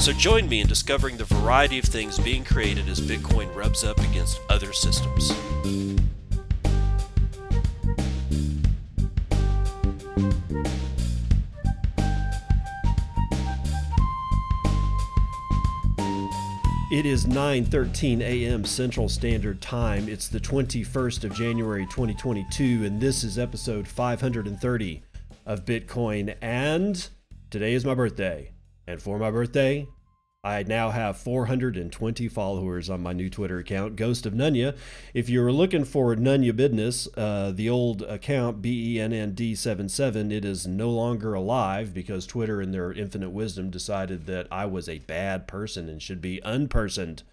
So join me in discovering the variety of things being created as Bitcoin rubs up against other systems. It is 9:13 a.m. Central Standard Time. It's the 21st of January 2022 and this is episode 530 of Bitcoin and today is my birthday. And for my birthday, I now have 420 followers on my new Twitter account, Ghost of Nunya. If you're looking for Nunya Business, uh, the old account, BENND77, it is no longer alive because Twitter, in their infinite wisdom, decided that I was a bad person and should be unpersoned.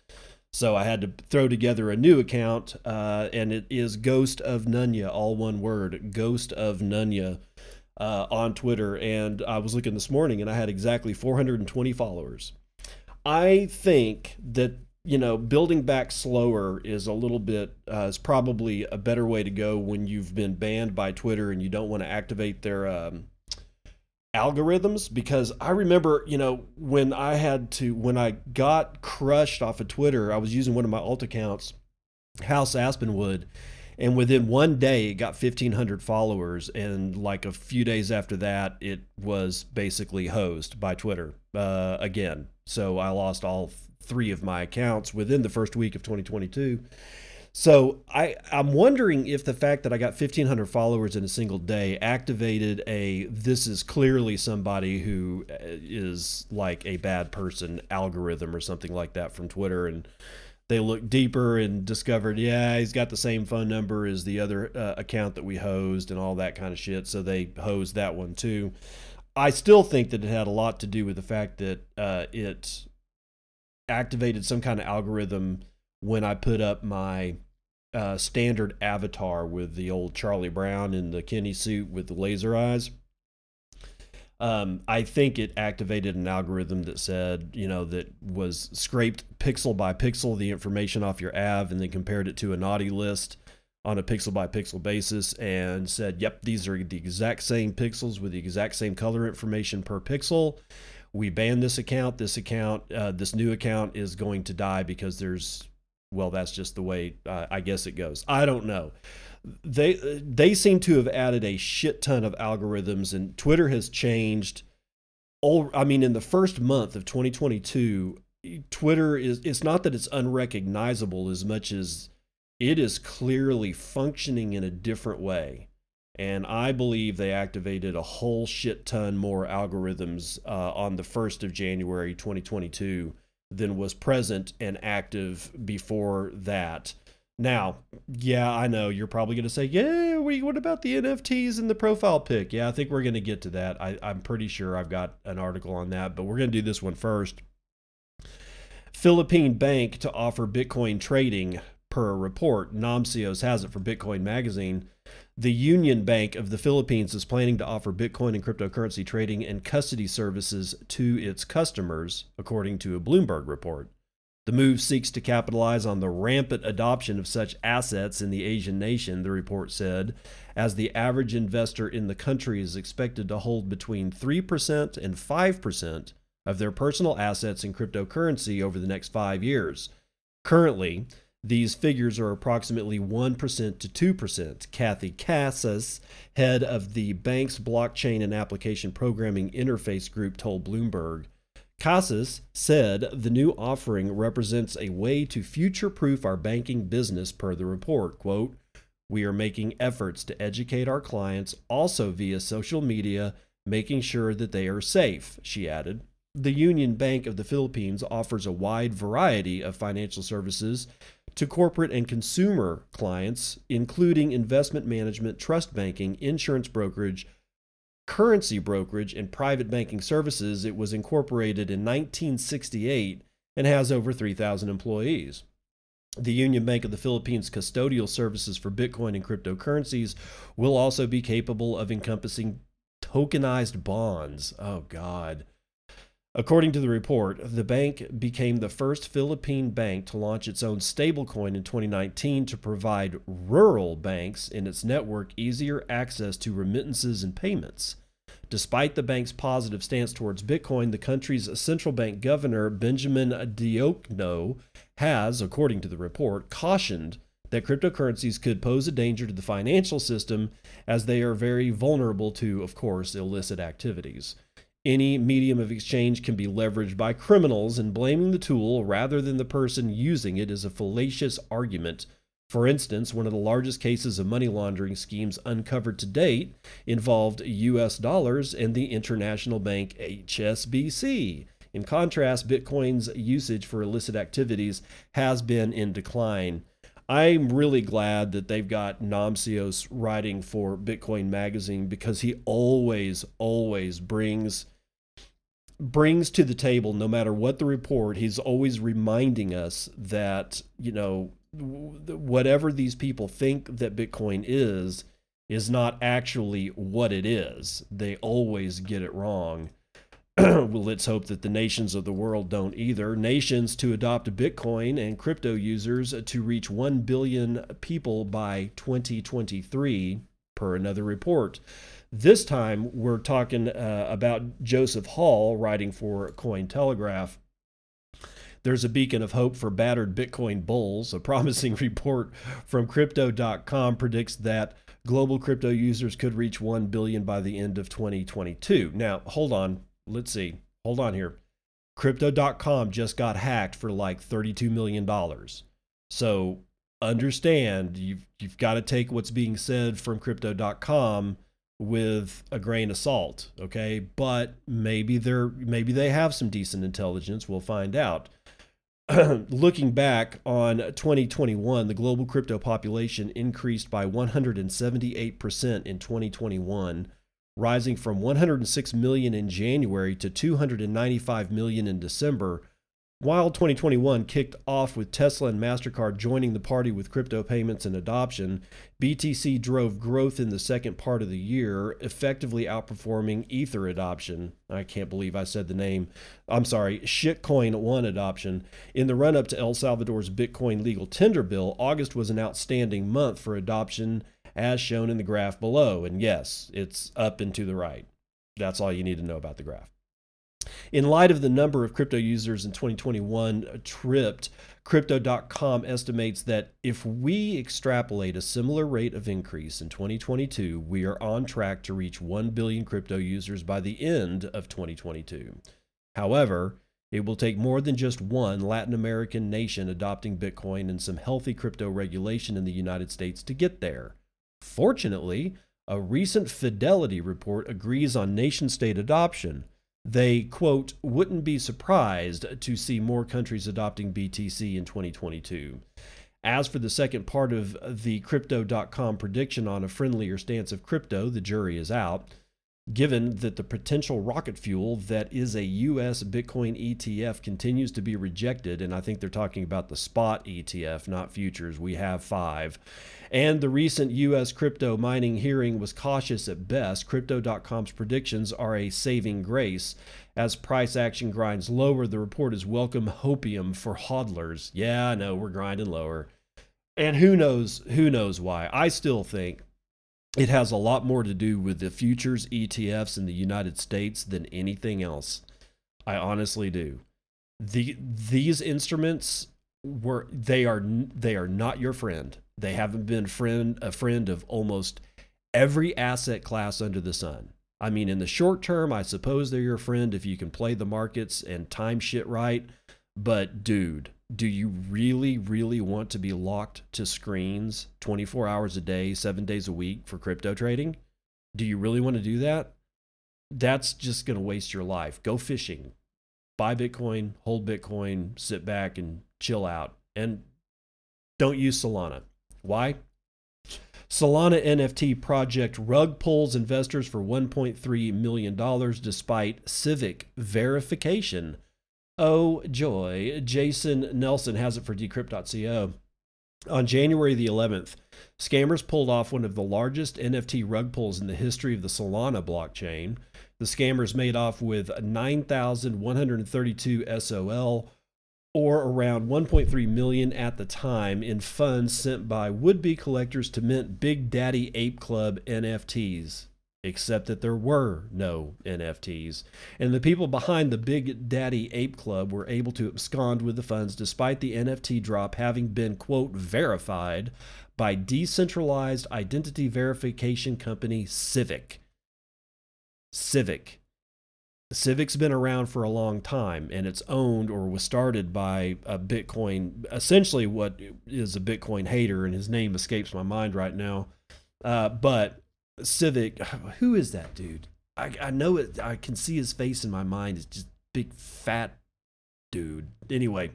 So I had to throw together a new account, uh, and it is Ghost of Nunya, all one word, Ghost of Nunya uh, on Twitter, and I was looking this morning, and I had exactly 420 followers. I think that you know building back slower is a little bit uh, is probably a better way to go when you've been banned by Twitter and you don't want to activate their um, algorithms because I remember, you know, when I had to when I got crushed off of Twitter, I was using one of my alt accounts, House Aspenwood, and within one day it got 1500 followers and like a few days after that it was basically hosed by twitter uh, again. So i lost all three of my accounts within the first week of 2022 so I, I'm wondering if the fact that I got 1,500 followers in a single day activated a this is clearly somebody who uh, like a bad person algorithm or something like that from Twitter, and they looked deeper and discovered, yeah, he's got the same phone number as the other uh, account that we hosed and all that kind of shit. So they hosed that one too. I still think that it had a lot to do with the fact that uh, it activated some kind of algorithm when I put up my uh, standard avatar with the old Charlie Brown in the Kenny suit with the laser eyes um, I think it activated an algorithm that said, you know, that was scraped pixel by pixel the information off your av and then compared it to a naughty list on a pixel by pixel basis and said, yep, these are the exact same pixels with the exact same color information per pixel. We ban this account. This account, uh, this new account is going to die because there's, well, that's just the way uh, I guess it goes. I don't know they they seem to have added a shit ton of algorithms and Twitter has changed all I mean in the first month of 2022 Twitter is it's not that it's unrecognizable as much as it is clearly functioning in a different way. And I believe they activated a whole shit ton more algorithms uh, on the 1st of January 2022 than was present and active before that now, yeah, I know you're probably going to say, yeah, what about the NFTs and the profile pic? Yeah, I think we're going to get to that. I, I'm pretty sure I've got an article on that, but we're going to do this one first. Philippine bank to offer Bitcoin trading per a report. Namcios has it for Bitcoin Magazine. The Union Bank of the Philippines is planning to offer Bitcoin and cryptocurrency trading and custody services to its customers, according to a Bloomberg report. The move seeks to capitalize on the rampant adoption of such assets in the Asian nation, the report said, as the average investor in the country is expected to hold between 3% and 5% of their personal assets in cryptocurrency over the next five years. Currently, these figures are approximately 1% to 2%. Kathy Casas, head of the bank's blockchain and application programming interface group, told Bloomberg. Casas said the new offering represents a way to future proof our banking business per the report. Quote, we are making efforts to educate our clients also via social media, making sure that they are safe, she added. The Union Bank of the Philippines offers a wide variety of financial services to corporate and consumer clients, including investment management, trust banking, insurance brokerage, currency brokerage and private banking services. It was incorporated in 1968 and has over 3,000 employees. The Union Bank of the Philippines custodial services for Bitcoin and cryptocurrencies will also be capable of encompassing tokenized bonds. Oh, God. According to the report, the bank became the first Philippine bank to launch its own stablecoin in 2019 to provide rural banks in its network easier access to remittances and payments. Despite the bank's positive stance towards Bitcoin, the country's central bank governor, Benjamin Diokno, has, according to the report, cautioned that cryptocurrencies could pose a danger to the financial system as they are very vulnerable to, of course, illicit activities. Any medium of exchange can be leveraged by criminals, and blaming the tool rather than the person using it is a fallacious argument. For instance, one of the largest cases of money laundering schemes uncovered to date involved US dollars and the international bank HSBC. In contrast, Bitcoin's usage for illicit activities has been in decline. I'm really glad that they've got Namcios writing for Bitcoin Magazine because he always, always brings brings to the table, no matter what the report, he's always reminding us that, you know, whatever these people think that Bitcoin is, is not actually what it is. They always get it wrong. well, let's hope that the nations of the world don't either. Nations to adopt Bitcoin and crypto users to reach 1 billion people by 2023, per another report. This time, we're talking uh, about Joseph Hall writing for Cointelegraph. There's a beacon of hope for battered Bitcoin bulls. A promising report from Crypto.com predicts that global crypto users could reach 1 billion by the end of 2022. Now, hold on. Let's see. Hold on here. Crypto.com just got hacked for like $32 million. So understand you've, you've got to take what's being said from Crypto.com with a grain of salt okay? But maybe they're maybe they have some decent intelligence. We'll find out. Looking back on 2021 the global crypto population increased by 178% in 2021 rising from 106 million in January to 295 million in December while 2021 kicked off with Tesla and MasterCard joining the party with crypto payments and adoption, BTC drove growth in the second part of the year, effectively outperforming Ether adoption. I can't believe I said the name. I'm sorry, Shitcoin 1 adoption. In the run up to El Salvador's Bitcoin legal tender bill, August was an outstanding month for adoption, as shown in the graph below. And yes, it's up and to the right. That's all you need to know about the graph. In light of the number of crypto users in 2021 uh, tripped, Crypto.com estimates that if we extrapolate a similar rate of increase in 2022, we are on track to reach 1 billion crypto users by the end of 2022. However, it will take more than just one Latin American nation adopting Bitcoin and some healthy crypto regulation in the United States to get there. Fortunately, a recent Fidelity report agrees on nation state adoption. They, quote, wouldn't be surprised to see more countries adopting BTC in 2022. As for the second part of the Crypto.com prediction on a friendlier stance of crypto, the jury is out given that the potential rocket fuel that is a US Bitcoin ETF continues to be rejected. And I think they're talking about the spot ETF, not futures. We have five. And the recent US crypto mining hearing was cautious at best. Crypto.com's predictions are a saving grace. As price action grinds lower, the report is welcome hopium for hodlers. Yeah, I know, we're grinding lower. And who knows, who knows why. I still think it has a lot more to do with the futures ETFs in the United States than anything else. I honestly do. The these instruments were they are they are not your friend. They haven't been friend a friend of almost every asset class under the sun. I mean, in the short term, I suppose they're your friend if you can play the markets and time shit right. But dude, do you really, really want to be locked to screens 24 hours a day, seven days a week for crypto trading? Do you really want to do that? That's just going to waste your life. Go fishing, buy Bitcoin, hold Bitcoin, sit back and chill out. And don't use Solana. Why? Solana NFT project rug pulls investors for $1.3 million despite civic verification Oh, joy. Jason Nelson has it for decrypt.co. On January the 11th, scammers pulled off one of the largest NFT rug pulls in the history of the Solana blockchain. The scammers made off with 9,132 SOL, or around 1.3 million at the time, in funds sent by would-be collectors to mint Big Daddy Ape Club NFTs except that there were no NFTs. And the people behind the Big Daddy Ape Club were able to abscond with the funds despite the NFT drop having been, quote, verified by decentralized identity verification company Civic. Civic. Civic's been around for a long time and it's owned or was started by a Bitcoin, essentially what is a Bitcoin hater, and his name escapes my mind right now. Uh, but Civic. Who is that dude? I, I know it. I can see his face in my mind. It's just big fat dude. Anyway,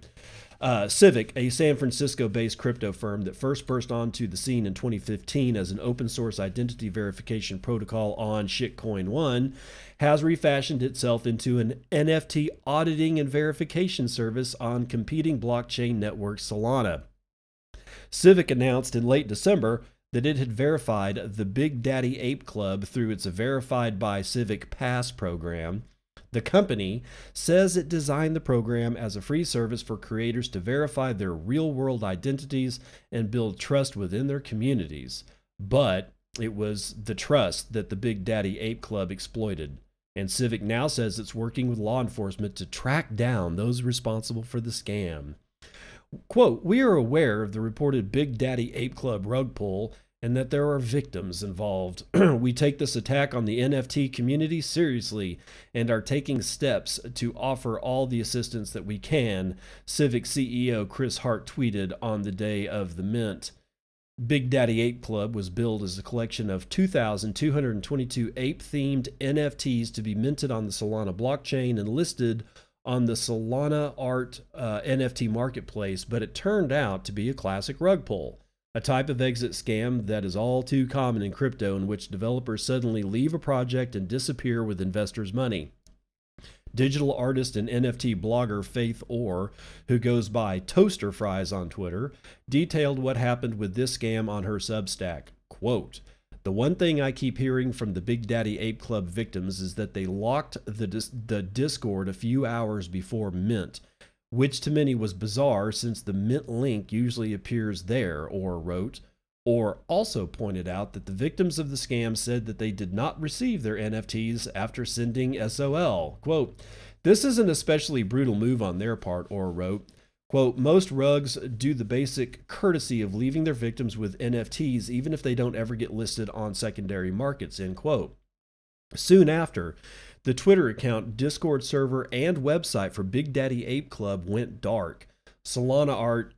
uh, Civic, a San Francisco based crypto firm that first burst onto the scene in 2015 as an open source identity verification protocol on Shitcoin One, has refashioned itself into an NFT auditing and verification service on competing blockchain network Solana. Civic announced in late December that it had verified the Big Daddy Ape Club through its Verified by Civic Pass program. The company says it designed the program as a free service for creators to verify their real world identities and build trust within their communities. But it was the trust that the Big Daddy Ape Club exploited. And Civic now says it's working with law enforcement to track down those responsible for the scam. Quote, we are aware of the reported Big Daddy Ape Club rug pull and that there are victims involved. we take this attack on the NFT community seriously and are taking steps to offer all the assistance that we can, Civic CEO Chris Hart tweeted on the day of the mint. Big Daddy Ape Club was billed as a collection of 2,222 ape themed NFTs to be minted on the Solana blockchain and listed on the Solana Art uh, NFT marketplace, but it turned out to be a classic rug pull, a type of exit scam that is all too common in crypto, in which developers suddenly leave a project and disappear with investors' money. Digital artist and NFT blogger Faith Orr, who goes by Toaster Fries on Twitter, detailed what happened with this scam on her Substack. Quote, the one thing I keep hearing from the Big Daddy Ape Club victims is that they locked the, dis- the Discord a few hours before Mint, which to many was bizarre since the Mint link usually appears there, Orr wrote. Orr also pointed out that the victims of the scam said that they did not receive their NFTs after sending SOL. Quote, This is an especially brutal move on their part, Orr wrote. Quote, most rugs do the basic courtesy of leaving their victims with NFTs even if they don't ever get listed on secondary markets, end quote. Soon after, the Twitter account, Discord server, and website for Big Daddy Ape Club went dark. Solana Art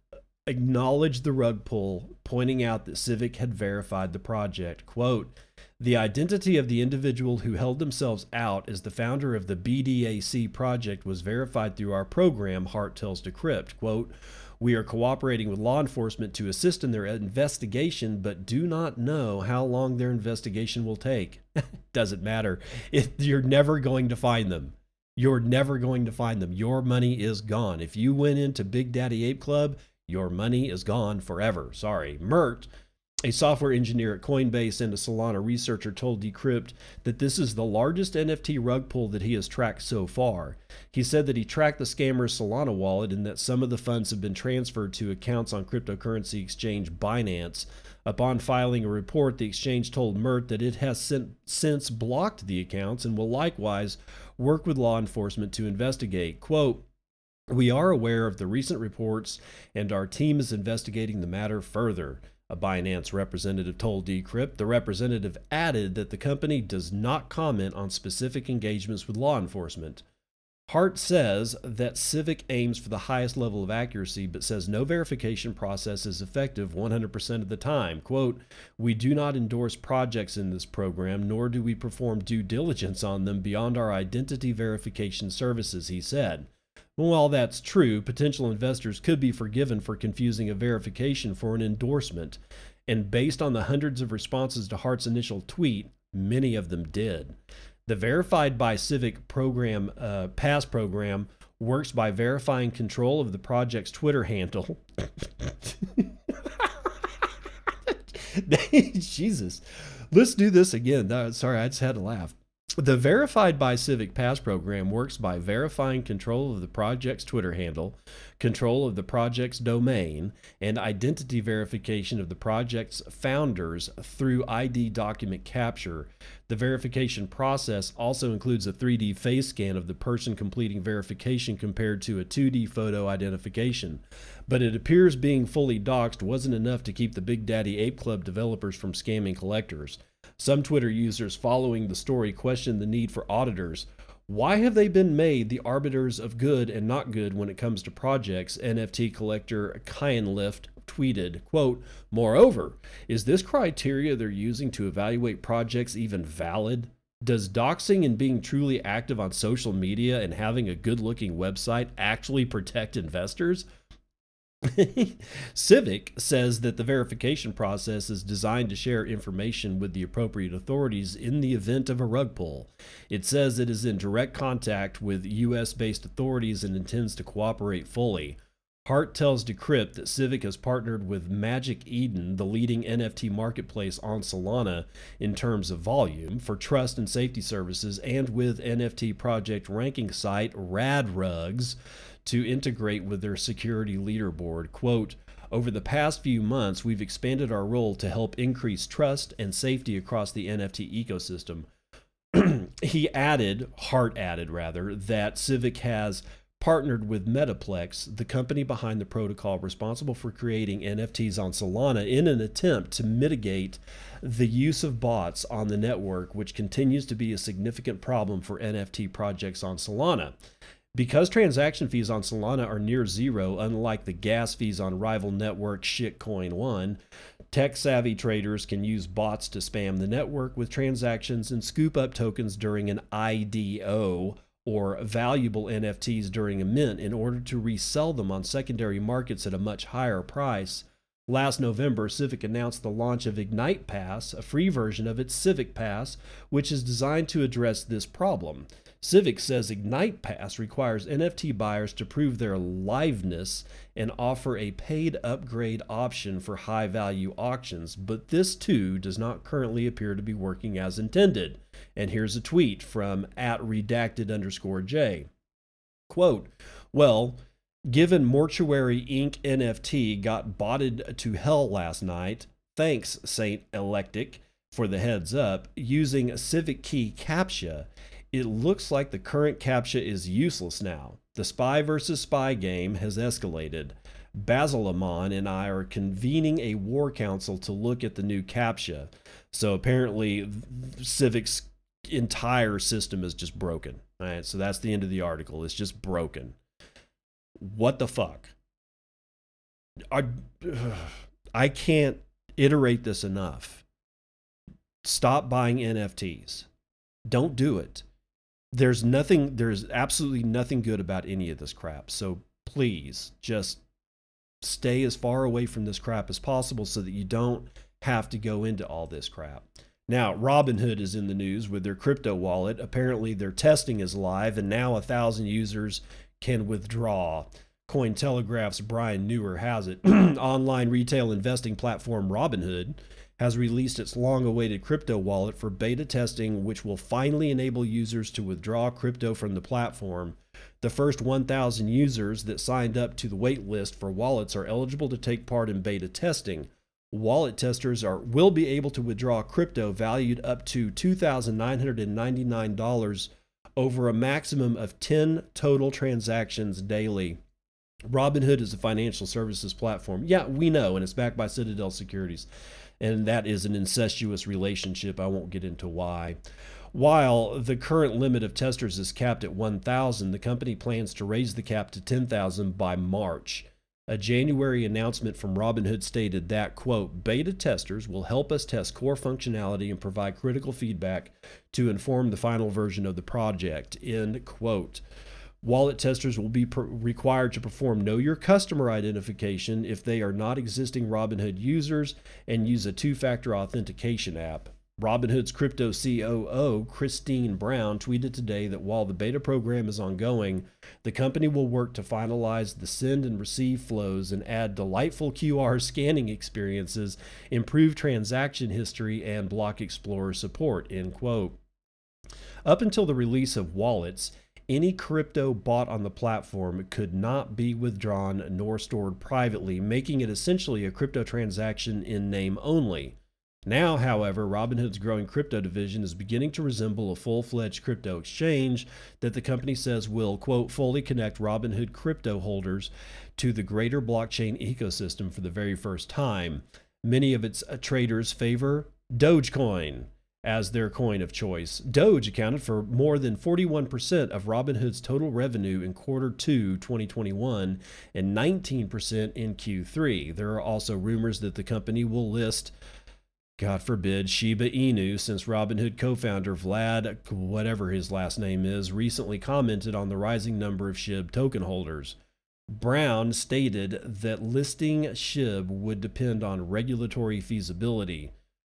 acknowledged the rug pull, pointing out that Civic had verified the project. Quote, the identity of the individual who held themselves out as the founder of the BDAC project was verified through our program, Hart tells Decrypt. Quote, we are cooperating with law enforcement to assist in their investigation, but do not know how long their investigation will take. Doesn't matter. If you're never going to find them. You're never going to find them. Your money is gone. If you went into Big Daddy Ape Club, your money is gone forever. Sorry. Mert a software engineer at Coinbase and a Solana researcher told Decrypt that this is the largest NFT rug pull that he has tracked so far. He said that he tracked the scammer's Solana wallet and that some of the funds have been transferred to accounts on cryptocurrency exchange Binance. Upon filing a report, the exchange told Mert that it has since blocked the accounts and will likewise work with law enforcement to investigate. Quote, we are aware of the recent reports and our team is investigating the matter further. A Binance representative told Decrypt. The representative added that the company does not comment on specific engagements with law enforcement. Hart says that Civic aims for the highest level of accuracy, but says no verification process is effective 100% of the time. Quote, We do not endorse projects in this program, nor do we perform due diligence on them beyond our identity verification services, he said. While that's true, potential investors could be forgiven for confusing a verification for an endorsement. And based on the hundreds of responses to Hart's initial tweet, many of them did. The verified by Civic program, uh, pass program, works by verifying control of the project's Twitter handle. Jesus. Let's do this again. Sorry, I just had to laugh. The Verified by Civic Pass program works by verifying control of the project's Twitter handle, control of the project's domain, and identity verification of the project's founders through ID document capture. The verification process also includes a 3D face scan of the person completing verification compared to a 2D photo identification. But it appears being fully doxxed wasn't enough to keep the Big Daddy Ape Club developers from scamming collectors. Some Twitter users following the story questioned the need for auditors. Why have they been made the arbiters of good and not good when it comes to projects? NFT collector Lift tweeted, quote, Moreover, is this criteria they're using to evaluate projects even valid? Does doxing and being truly active on social media and having a good looking website actually protect investors? Civic says that the verification process is designed to share information with the appropriate authorities in the event of a rug pull. It says it is in direct contact with U.S. based authorities and intends to cooperate fully. Hart tells Decrypt that Civic has partnered with Magic Eden, the leading NFT marketplace on Solana in terms of volume, for trust and safety services, and with NFT project ranking site RadRugs to integrate with their security leaderboard. Quote, over the past few months, we've expanded our role to help increase trust and safety across the NFT ecosystem. he added, Hart added rather, that Civic has partnered with Metaplex, the company behind the protocol responsible for creating NFTs on Solana, in an attempt to mitigate the use of bots on the network, which continues to be a significant problem for NFT projects on Solana. Because transaction fees on Solana are near zero, unlike the gas fees on rival network Shitcoin One, tech savvy traders can use bots to spam the network with transactions and scoop up tokens during an IDO or valuable NFTs during a mint in order to resell them on secondary markets at a much higher price. Last November, Civic announced the launch of Ignite Pass, a free version of its Civic Pass, which is designed to address this problem. Civic says Ignite Pass requires NFT buyers to prove their liveness and offer a paid upgrade option for high value auctions, but this too does not currently appear to be working as intended. And here's a tweet from at redacted underscore J. Quote, well, given Mortuary Inc. NFT got botted to hell last night, thanks, Saint Electic, for the heads up, using Civic Key CAPTCHA it looks like the current CAPTCHA is useless now. The spy versus spy game has escalated. Basilamon and I are convening a war council to look at the new CAPTCHA. So apparently, Civic's entire system is just broken. All right, so that's the end of the article. It's just broken. What the fuck? I, I can't iterate this enough. Stop buying NFTs. Don't do it there's nothing there's absolutely nothing good about any of this crap so please just stay as far away from this crap as possible so that you don't have to go into all this crap now robinhood is in the news with their crypto wallet apparently their testing is live and now a thousand users can withdraw cointelegraph's brian Newar has it online retail investing platform robinhood has released its long awaited crypto wallet for beta testing, which will finally enable users to withdraw crypto from the platform. The first 1,000 users that signed up to the wait list for wallets are eligible to take part in beta testing. Wallet testers are, will be able to withdraw crypto valued up to $2,999 over a maximum of 10 total transactions daily. Robinhood is a financial services platform. Yeah, we know, and it's backed by Citadel Securities and that is an incestuous relationship. I won't get into why. While the current limit of testers is capped at 1,000, the company plans to raise the cap to 10,000 by March. A January announcement from Robinhood stated that, quote, beta testers will help us test core functionality and provide critical feedback to inform the final version of the project, end quote. Wallet testers will be per- required to perform Know Your Customer identification if they are not existing Robinhood users and use a two factor authentication app. Robinhood's crypto COO, Christine Brown, tweeted today that while the beta program is ongoing, the company will work to finalize the send and receive flows and add delightful QR scanning experiences, improve transaction history, and Block Explorer support. End quote. Up until the release of wallets, any crypto bought on the platform could not be withdrawn nor stored privately, making it essentially a crypto transaction in name only. Now, however, Robinhood's growing crypto division is beginning to resemble a full fledged crypto exchange that the company says will, quote, fully connect Robinhood crypto holders to the greater blockchain ecosystem for the very first time. Many of its uh, traders favor Dogecoin as their coin of choice. Doge accounted for more than 41% of Robinhood's total revenue in quarter 2 2021 and 19% in Q3. There are also rumors that the company will list God forbid, Shiba Inu, since Robinhood co founder Vlad, whatever his last name is, recently commented on the rising number of SHIB token holders. Brown stated that listing SHIB would depend on regulatory feasibility.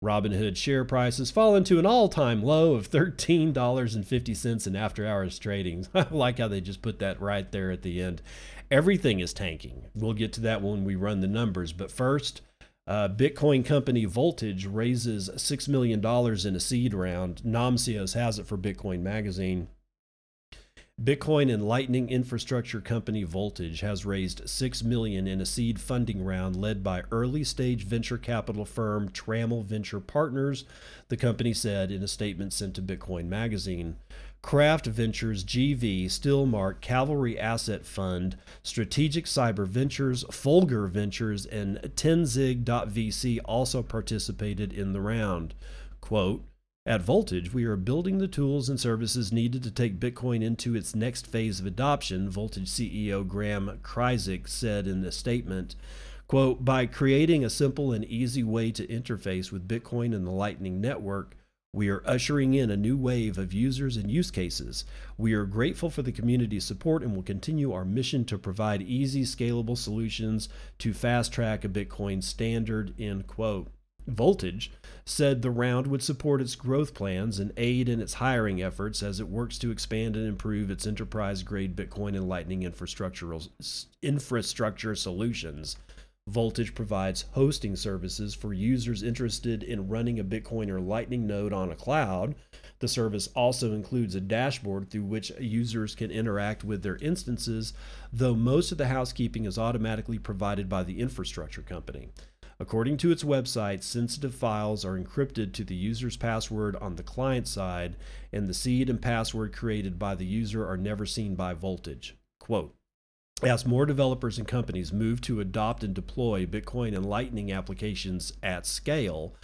Robinhood share price has fallen to an all time low of $13.50 in after hours trading. I like how they just put that right there at the end. Everything is tanking. We'll get to that when we run the numbers. But first, uh, Bitcoin company Voltage raises $6 million in a seed round. Namcios has it for Bitcoin Magazine. Bitcoin and Lightning infrastructure company Voltage has raised 6 million in a seed funding round led by early stage venture capital firm Trammell Venture Partners, the company said in a statement sent to Bitcoin Magazine. Craft Ventures GV, Stillmark, Cavalry Asset Fund, Strategic Cyber Ventures, Fulgur Ventures, and Tenzig.vc also participated in the round. Quote, at Voltage, we are building the tools and services needed to take Bitcoin into its next phase of adoption, Voltage CEO Graham Krizek said in a statement. Quote, by creating a simple and easy way to interface with Bitcoin and the Lightning Network, we are ushering in a new wave of users and use cases. We are grateful for the community's support and will continue our mission to provide easy, scalable solutions to fast track a Bitcoin standard. End quote. Voltage said the round would support its growth plans and aid in its hiring efforts as it works to expand and improve its enterprise grade Bitcoin and Lightning infrastructure, infrastructure solutions. Voltage provides hosting services for users interested in running a Bitcoin or Lightning node on a cloud. The service also includes a dashboard through which users can interact with their instances, though most of the housekeeping is automatically provided by the infrastructure company. According to its website, sensitive files are encrypted to the user's password on the client side, and the seed and password created by the user are never seen by Voltage. Quote, as more developers and companies move to adopt and deploy Bitcoin and Lightning applications at scale,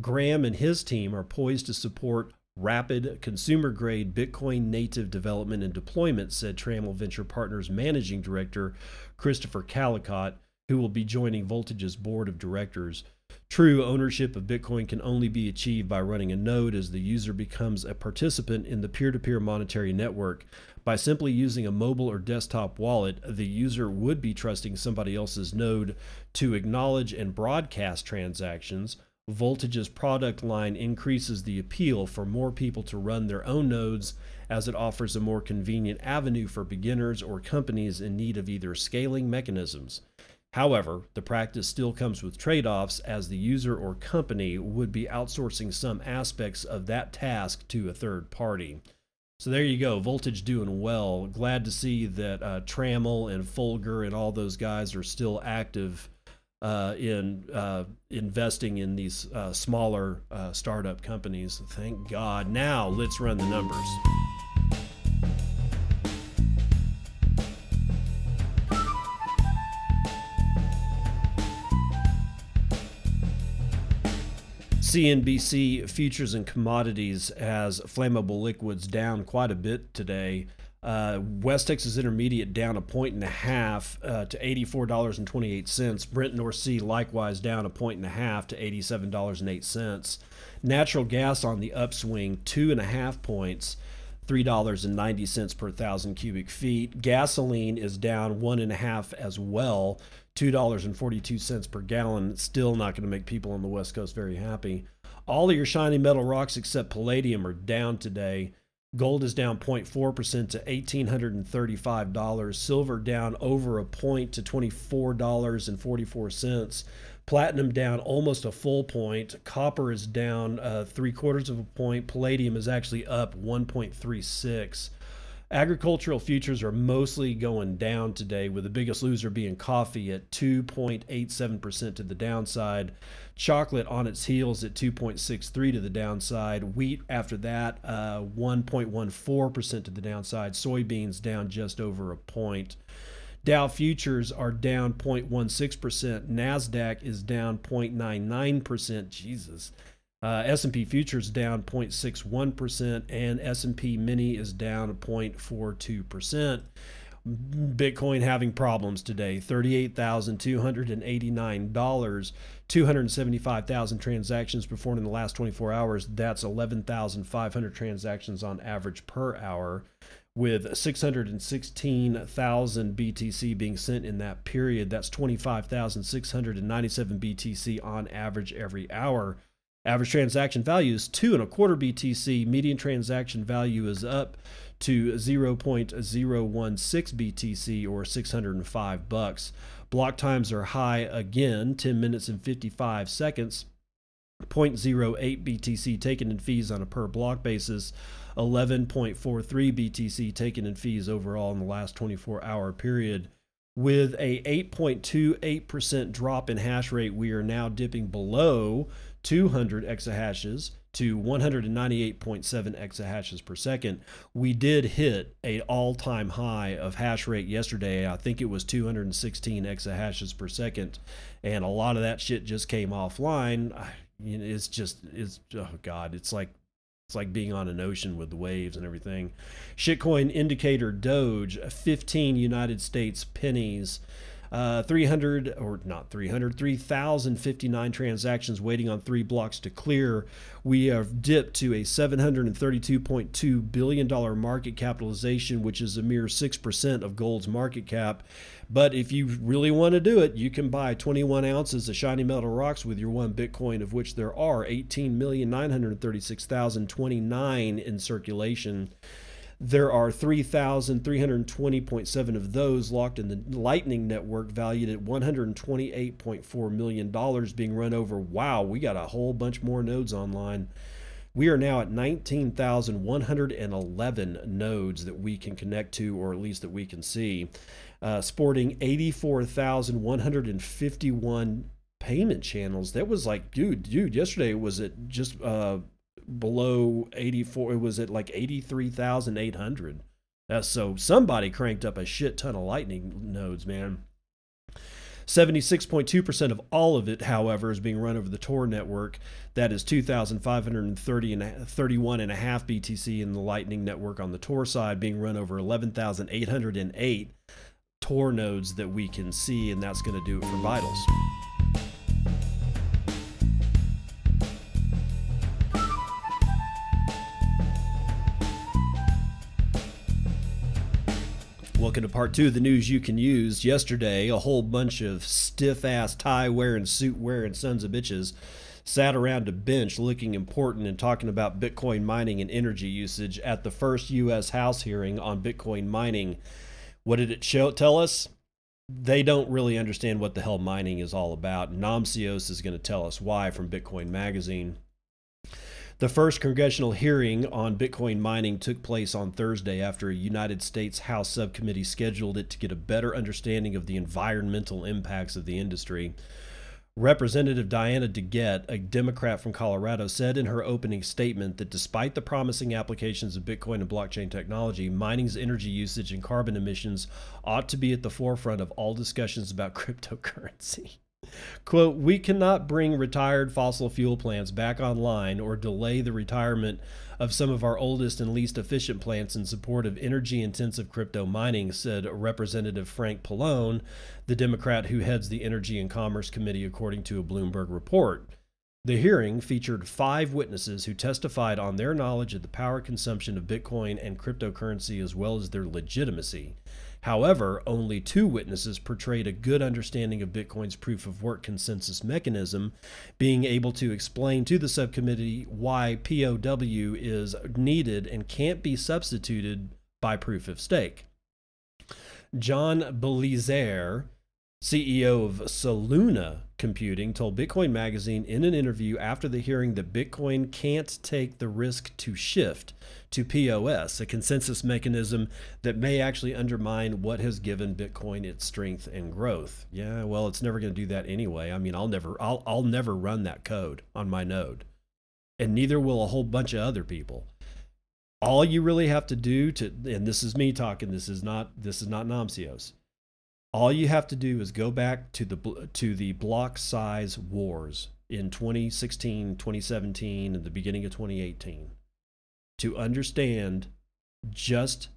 Graham and his team are poised to support rapid consumer grade Bitcoin native development and deployment, said Trammell Venture Partners Managing Director Christopher Callicott, who will be joining Voltage's board of directors. True ownership of Bitcoin can only be achieved by running a node as the user becomes a participant in the peer to peer monetary network. By simply using a mobile or desktop wallet, the user would be trusting somebody else's node to acknowledge and broadcast transactions. Voltage's product line increases the appeal for more people to run their own nodes as it offers a more convenient avenue for beginners or companies in need of either scaling mechanisms. However, the practice still comes with trade offs as the user or company would be outsourcing some aspects of that task to a third party. So there you go, Voltage doing well. Glad to see that uh, Trammell and Fulgur and all those guys are still active uh, in uh, investing in these uh, smaller uh, startup companies. Thank God. Now let's run the numbers. CNBC futures and commodities has flammable liquids down quite a bit today. Uh, West Texas Intermediate down a point and a half uh, to $84.28. Brent North Sea likewise down a point and a half to $87.08. Natural gas on the upswing, two and a half points, $3.90 per thousand cubic feet. Gasoline is down one and a half as well, $2.42 per gallon. It's still not going to make people on the West Coast very happy. All of your shiny metal rocks except palladium are down today. Gold is down 0.4% to $1,835. Silver down over a point to $24.44. Platinum down almost a full point. Copper is down uh, three quarters of a point. Palladium is actually up 1.36. Agricultural futures are mostly going down today, with the biggest loser being coffee at 2.87% to the downside. Chocolate on its heels at 2.63 to the downside. Wheat after that, uh, 1.14% to the downside. Soybeans down just over a point. Dow futures are down 0.16%. Nasdaq is down 0.99%. Jesus. Uh, S&P futures down 0.61% and S&P mini is down 0.42%. Bitcoin having problems today. $38,289. 275,000 transactions performed in the last 24 hours. That's 11,500 transactions on average per hour with 616,000 BTC being sent in that period. That's 25,697 BTC on average every hour. Average transaction value is two and a quarter BTC. Median transaction value is up to 0.016 BTC or 605 bucks. Block times are high again, 10 minutes and 55 seconds. 0.08 BTC taken in fees on a per block basis, 11.43 BTC taken in fees overall in the last 24 hour period. With a 8.28% drop in hash rate, we are now dipping below 200 exahashes to 198.7 exahashes per second. We did hit a all-time high of hash rate yesterday. I think it was 216 exahashes per second, and a lot of that shit just came offline. It's just it's oh god, it's like it's like being on an ocean with the waves and everything. Shitcoin indicator Doge, 15 United States pennies. Uh, 300 or not 300 3059 transactions waiting on three blocks to clear. We have dipped to a 732.2 billion dollar market capitalization which is a mere 6% of gold's market cap. But if you really want to do it you can buy 21 ounces of shiny metal rocks with your one bitcoin of which there are 18,936,029 in circulation there are 3,320.7 of those locked in the Lightning Network, valued at $128.4 million, being run over. Wow, we got a whole bunch more nodes online. We are now at 19,111 nodes that we can connect to, or at least that we can see, uh, sporting 84,151 payment channels. That was like, dude, dude, yesterday was it just uh, below 84 it was at like 83,800 uh, so somebody cranked up a shit ton of lightning nodes man 76.2% of all of it, however, is being run over the Tor network. That is 2,530 and 31 and a half BTC in the Lightning network on the Tor side, being run over 11,808 Tor nodes that we can see, and that's going to do it for Vitals. Welcome to part two of the news you can use. Yesterday, a whole bunch of stiff ass tie wearing, suit wearing sons of bitches sat around a bench looking important and talking about Bitcoin mining and energy usage at the first U.S. House hearing on Bitcoin mining. What did it show, tell us? They don't really understand what the hell mining is all about. Namcios is going to tell us why from Bitcoin Magazine. The first congressional hearing on Bitcoin mining took place on Thursday after a United States House subcommittee scheduled it to get a better understanding of the environmental impacts of the industry. Representative Diana DeGette, a Democrat from Colorado, said in her opening statement that despite the promising applications of Bitcoin and blockchain technology, mining's energy usage and carbon emissions ought to be at the forefront of all discussions about cryptocurrency. Quote, we cannot bring retired fossil fuel plants back online or delay the retirement of some of our oldest and least efficient plants in support of energy intensive crypto mining, said Representative Frank Pallone, the Democrat who heads the Energy and Commerce Committee, according to a Bloomberg report. The hearing featured five witnesses who testified on their knowledge of the power consumption of Bitcoin and cryptocurrency as well as their legitimacy. However, only two witnesses portrayed a good understanding of Bitcoin's proof of work consensus mechanism, being able to explain to the subcommittee why POW is needed and can't be substituted by proof of stake. John Belizaire, CEO of Soluna Computing, told Bitcoin Magazine in an interview after the hearing that Bitcoin can't take the risk to shift to POS, a consensus mechanism that may actually undermine what has given Bitcoin its strength and growth. Yeah, well, it's never going to do that anyway. I mean, I'll never I'll I'll never run that code on my node. And neither will a whole bunch of other people all you really have to do to and this is me talking this is not this is not Namcios all you have to do is go back to the to the block size wars in 2016 2017 and the beginning of 2018 to understand just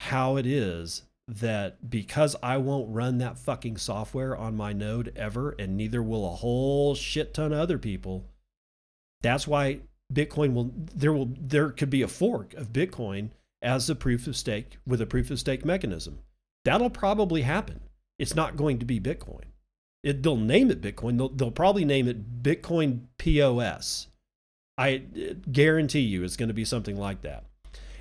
how it is that because I won't run that fucking software on my node ever, and neither will a whole shit ton of other people, that's why Bitcoin will there will there could be a fork of Bitcoin as a proof of stake with a proof of stake mechanism. That'll probably happen. It's not going to be Bitcoin. It, they'll name it Bitcoin. They'll, they'll probably name it Bitcoin POS. I guarantee you it's going to be something like that.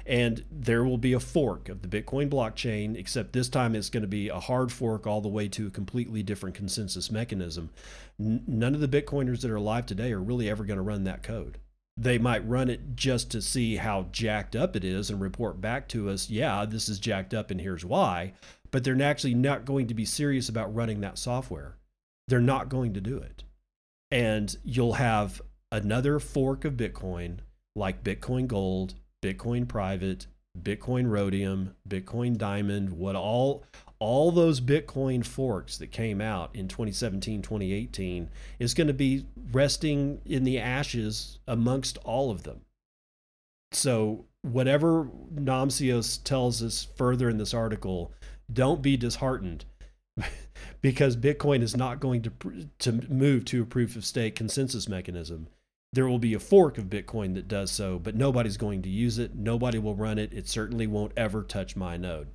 And there will be a fork of the Bitcoin blockchain, except this time it's going to be a hard fork all the way to a completely different consensus mechanism. N- none of the Bitcoiners that are alive today are really ever going to run that code they might run it just to see how jacked up it is and report back to us, yeah, this is jacked up and here's why. But they're actually not going to be serious about running that software. They're not going to do it. And you'll have another fork of Bitcoin like Bitcoin Gold, Bitcoin Private, Bitcoin Rhodium, Bitcoin Diamond, what all all those Bitcoin forks that came out in 2017, 2018 is going to be resting in the ashes amongst all of them. So, whatever Namcios tells us further in this article, don't be disheartened because Bitcoin is not going to, to move to a proof of stake consensus mechanism. There will be a fork of Bitcoin that does so, but nobody's going to use it. Nobody will run it. It certainly won't ever touch my node.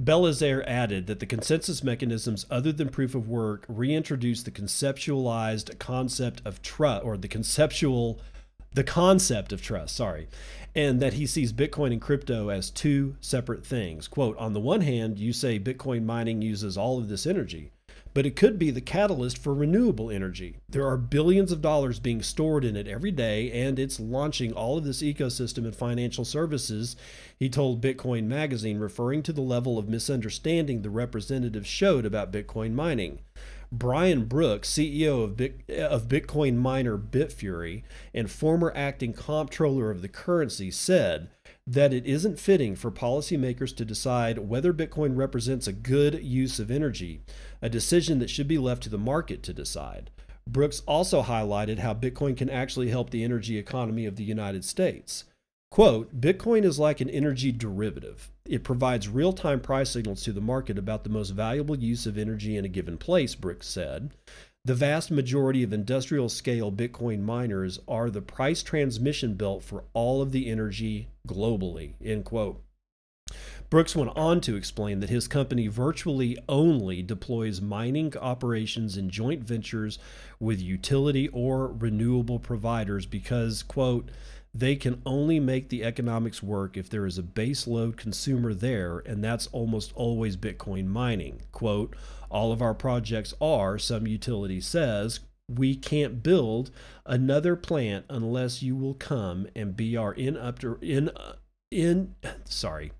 Belizaire added that the consensus mechanisms other than proof of work reintroduce the conceptualized concept of trust or the conceptual the concept of trust, sorry, and that he sees Bitcoin and crypto as two separate things. Quote, on the one hand, you say Bitcoin mining uses all of this energy but it could be the catalyst for renewable energy. There are billions of dollars being stored in it every day, and it's launching all of this ecosystem and financial services, he told Bitcoin Magazine, referring to the level of misunderstanding the representatives showed about Bitcoin mining. Brian Brooks, CEO of, Bit, of Bitcoin miner Bitfury and former acting comptroller of the currency, said that it isn't fitting for policymakers to decide whether Bitcoin represents a good use of energy a decision that should be left to the market to decide. Brooks also highlighted how Bitcoin can actually help the energy economy of the United States. Quote, Bitcoin is like an energy derivative. It provides real time price signals to the market about the most valuable use of energy in a given place, Brooks said. The vast majority of industrial scale Bitcoin miners are the price transmission belt for all of the energy globally, end quote. Brooks went on to explain that his company virtually only deploys mining operations in joint ventures with utility or renewable providers because, quote, they can only make the economics work if there is a base load consumer there, and that's almost always Bitcoin mining. Quote, all of our projects are, some utility says, we can't build another plant unless you will come and be our in in in sorry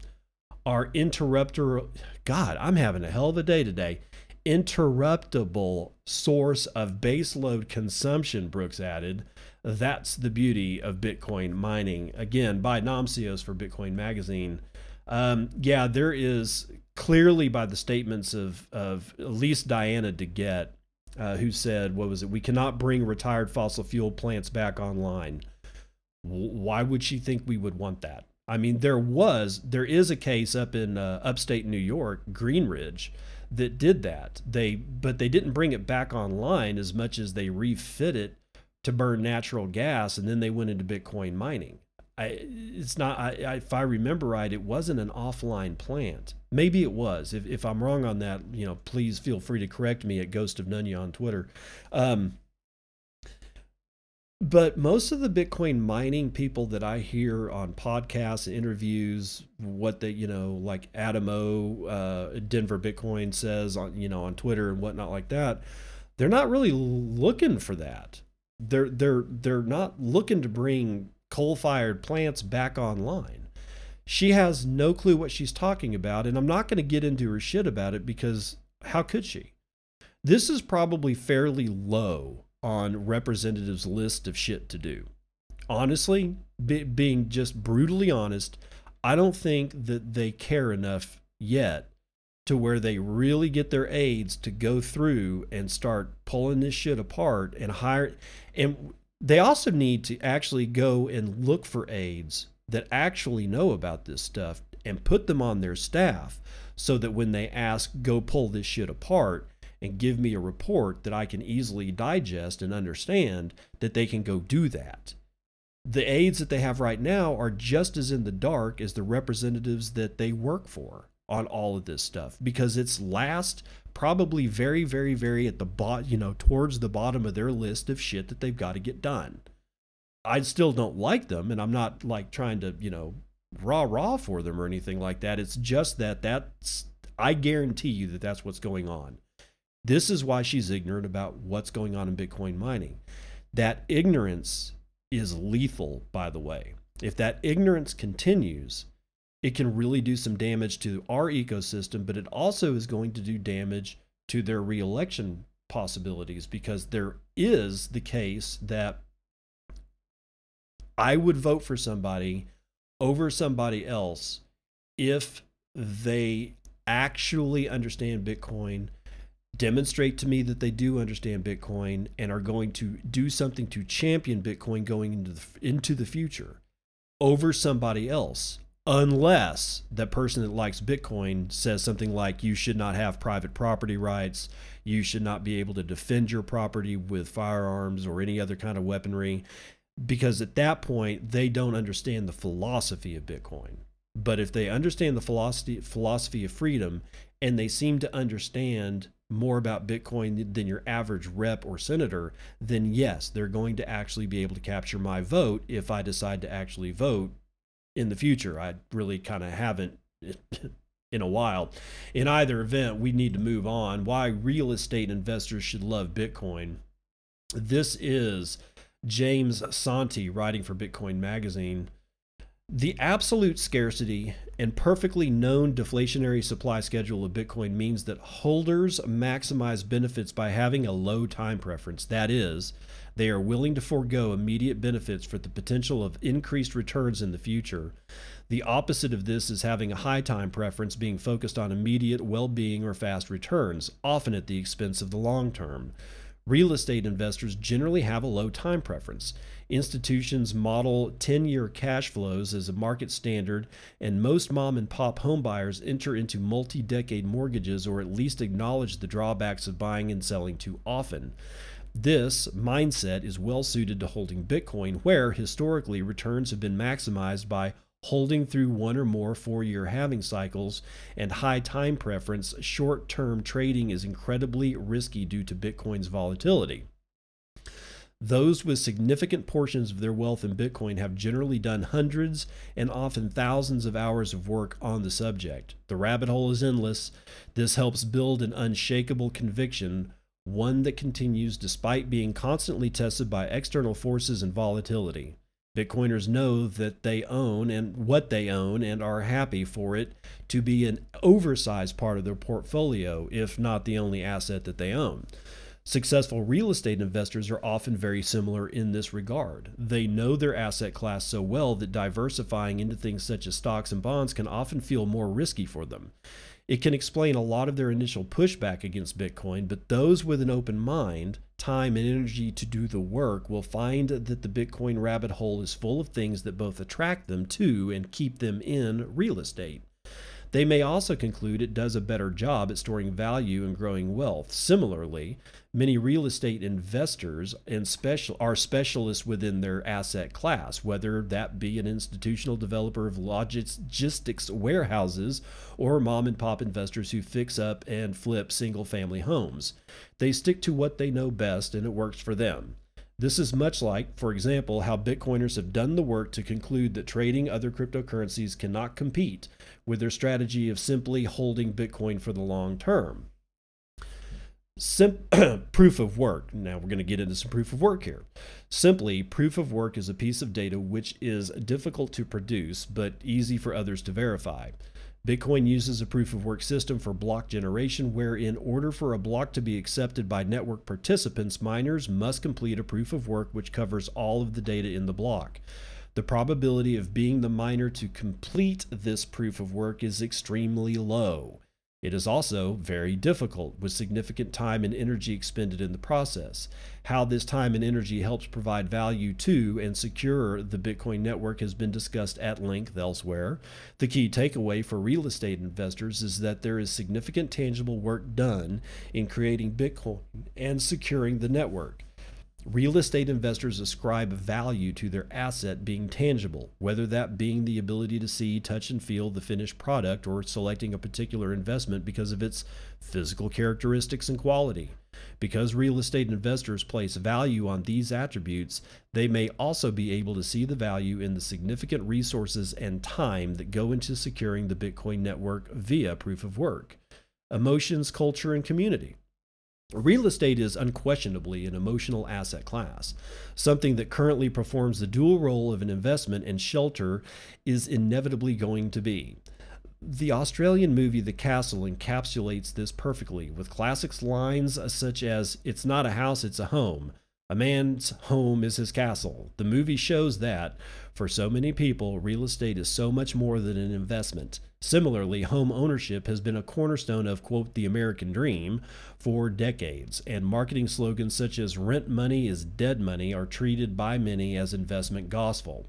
our interrupter God, I'm having a hell of a day today. Interruptible source of baseload consumption, Brooks added. That's the beauty of Bitcoin mining. Again, by Namcios for Bitcoin Magazine. Um, yeah, there is clearly by the statements of, of at least Diana DeGette, uh, who said, what was it? We cannot bring retired fossil fuel plants back online. Why would she think we would want that? I mean, there was, there is a case up in uh, upstate New York, Greenidge, that did that. They, but they didn't bring it back online as much as they refit it to burn natural gas, and then they went into Bitcoin mining. I, it's not. I, I, if I remember right, it wasn't an offline plant. Maybe it was. If, if I'm wrong on that, you know, please feel free to correct me at Ghost of Nunya on Twitter. Um, but most of the Bitcoin mining people that I hear on podcasts, and interviews, what they, you know, like Adamo, uh, Denver Bitcoin says on, you know, on Twitter and whatnot like that, they're not really looking for that. They're they're they're not looking to bring coal-fired plants back online. She has no clue what she's talking about, and I'm not going to get into her shit about it because how could she? This is probably fairly low on representatives' list of shit to do. Honestly, be, being just brutally honest, I don't think that they care enough yet to where they really get their aides to go through and start pulling this shit apart and hire and they also need to actually go and look for aides that actually know about this stuff and put them on their staff so that when they ask go pull this shit apart and give me a report that I can easily digest and understand, that they can go do that. The aides that they have right now are just as in the dark as the representatives that they work for on all of this stuff because it's last probably very very very at the bot you know towards the bottom of their list of shit that they've got to get done i still don't like them and i'm not like trying to you know rah rah for them or anything like that it's just that that's i guarantee you that that's what's going on this is why she's ignorant about what's going on in Bitcoin mining. That ignorance is lethal, by the way. If that ignorance continues, it can really do some damage to our ecosystem, but it also is going to do damage to their reelection possibilities because there is the case that I would vote for somebody over somebody else if they actually understand Bitcoin demonstrate to me that they do understand Bitcoin and are going to do something to champion Bitcoin going into the, into the future over somebody else, unless that person that likes Bitcoin says something like, you should not have private property rights, you should not be able to defend your property with firearms or any other kind of weaponry. Because at that point, they don't understand the philosophy of Bitcoin. But if they understand the philosophy philosophy of freedom and they seem to understand more about Bitcoin than your average rep or senator, then yes, they're going to actually be able to capture my vote if I decide to actually vote in the future. I really kind of haven't in a while. In either event, we need to move on. Why real estate investors should love Bitcoin. This is James Santi writing for Bitcoin Magazine. The absolute scarcity and perfectly known deflationary supply schedule of Bitcoin means that holders maximize benefits by having a low time preference. That is, they are willing to forego immediate benefits for the potential of increased returns in the future. The opposite of this is having a high time preference, being focused on immediate well being or fast returns, often at the expense of the long term. Real estate investors generally have a low time preference. Institutions model 10 year cash flows as a market standard, and most mom and pop homebuyers enter into multi decade mortgages or at least acknowledge the drawbacks of buying and selling too often. This mindset is well suited to holding Bitcoin, where historically returns have been maximized by holding through one or more four year halving cycles, and high time preference, short term trading is incredibly risky due to Bitcoin's volatility. Those with significant portions of their wealth in Bitcoin have generally done hundreds and often thousands of hours of work on the subject. The rabbit hole is endless. This helps build an unshakable conviction, one that continues despite being constantly tested by external forces and volatility. Bitcoiners know that they own and what they own and are happy for it to be an oversized part of their portfolio, if not the only asset that they own. Successful real estate investors are often very similar in this regard. They know their asset class so well that diversifying into things such as stocks and bonds can often feel more risky for them. It can explain a lot of their initial pushback against Bitcoin, but those with an open mind, time, and energy to do the work will find that the Bitcoin rabbit hole is full of things that both attract them to and keep them in real estate. They may also conclude it does a better job at storing value and growing wealth. Similarly, Many real estate investors and special are specialists within their asset class, whether that be an institutional developer of logistics warehouses or mom and pop investors who fix up and flip single family homes. They stick to what they know best and it works for them. This is much like, for example, how Bitcoiners have done the work to conclude that trading other cryptocurrencies cannot compete with their strategy of simply holding Bitcoin for the long term. Sim- proof of work. Now we're going to get into some proof of work here. Simply, proof of work is a piece of data which is difficult to produce but easy for others to verify. Bitcoin uses a proof of work system for block generation, where, in order for a block to be accepted by network participants, miners must complete a proof of work which covers all of the data in the block. The probability of being the miner to complete this proof of work is extremely low. It is also very difficult, with significant time and energy expended in the process. How this time and energy helps provide value to and secure the Bitcoin network has been discussed at length elsewhere. The key takeaway for real estate investors is that there is significant tangible work done in creating Bitcoin and securing the network. Real estate investors ascribe value to their asset being tangible, whether that being the ability to see, touch, and feel the finished product or selecting a particular investment because of its physical characteristics and quality. Because real estate investors place value on these attributes, they may also be able to see the value in the significant resources and time that go into securing the Bitcoin network via proof of work. Emotions, culture, and community. Real estate is unquestionably an emotional asset class. Something that currently performs the dual role of an investment and shelter is inevitably going to be. The Australian movie The Castle encapsulates this perfectly, with classics lines such as, It's not a house, it's a home. A man's home is his castle. The movie shows that, for so many people, real estate is so much more than an investment. Similarly, home ownership has been a cornerstone of, quote, the American dream for decades, and marketing slogans such as rent money is dead money are treated by many as investment gospel.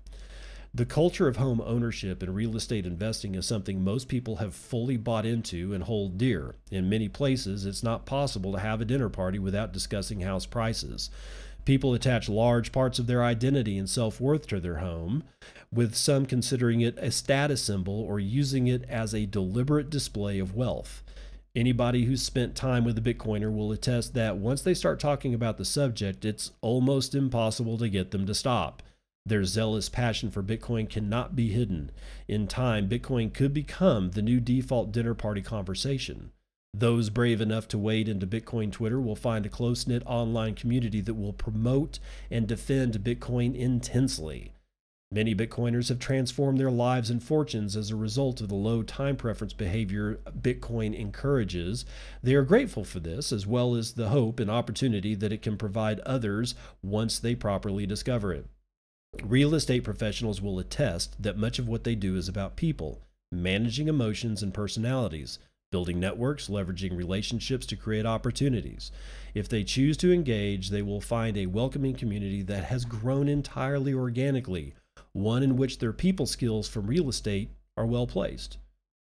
The culture of home ownership and real estate investing is something most people have fully bought into and hold dear. In many places, it's not possible to have a dinner party without discussing house prices. People attach large parts of their identity and self worth to their home, with some considering it a status symbol or using it as a deliberate display of wealth. Anybody who's spent time with a Bitcoiner will attest that once they start talking about the subject, it's almost impossible to get them to stop. Their zealous passion for Bitcoin cannot be hidden. In time, Bitcoin could become the new default dinner party conversation. Those brave enough to wade into Bitcoin Twitter will find a close knit online community that will promote and defend Bitcoin intensely. Many Bitcoiners have transformed their lives and fortunes as a result of the low time preference behavior Bitcoin encourages. They are grateful for this, as well as the hope and opportunity that it can provide others once they properly discover it. Real estate professionals will attest that much of what they do is about people, managing emotions and personalities building networks, leveraging relationships to create opportunities. If they choose to engage, they will find a welcoming community that has grown entirely organically, one in which their people skills from real estate are well placed.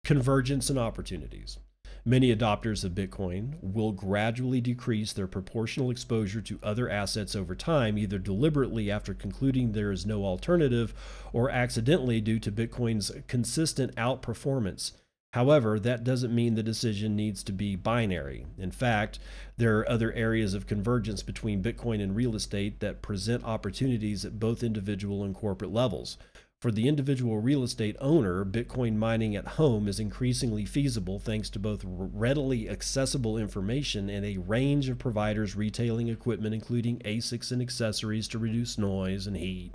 Convergence and opportunities. Many adopters of Bitcoin will gradually decrease their proportional exposure to other assets over time, either deliberately after concluding there is no alternative or accidentally due to Bitcoin's consistent outperformance However, that doesn't mean the decision needs to be binary. In fact, there are other areas of convergence between Bitcoin and real estate that present opportunities at both individual and corporate levels. For the individual real estate owner, Bitcoin mining at home is increasingly feasible thanks to both readily accessible information and a range of providers retailing equipment, including ASICs and accessories to reduce noise and heat.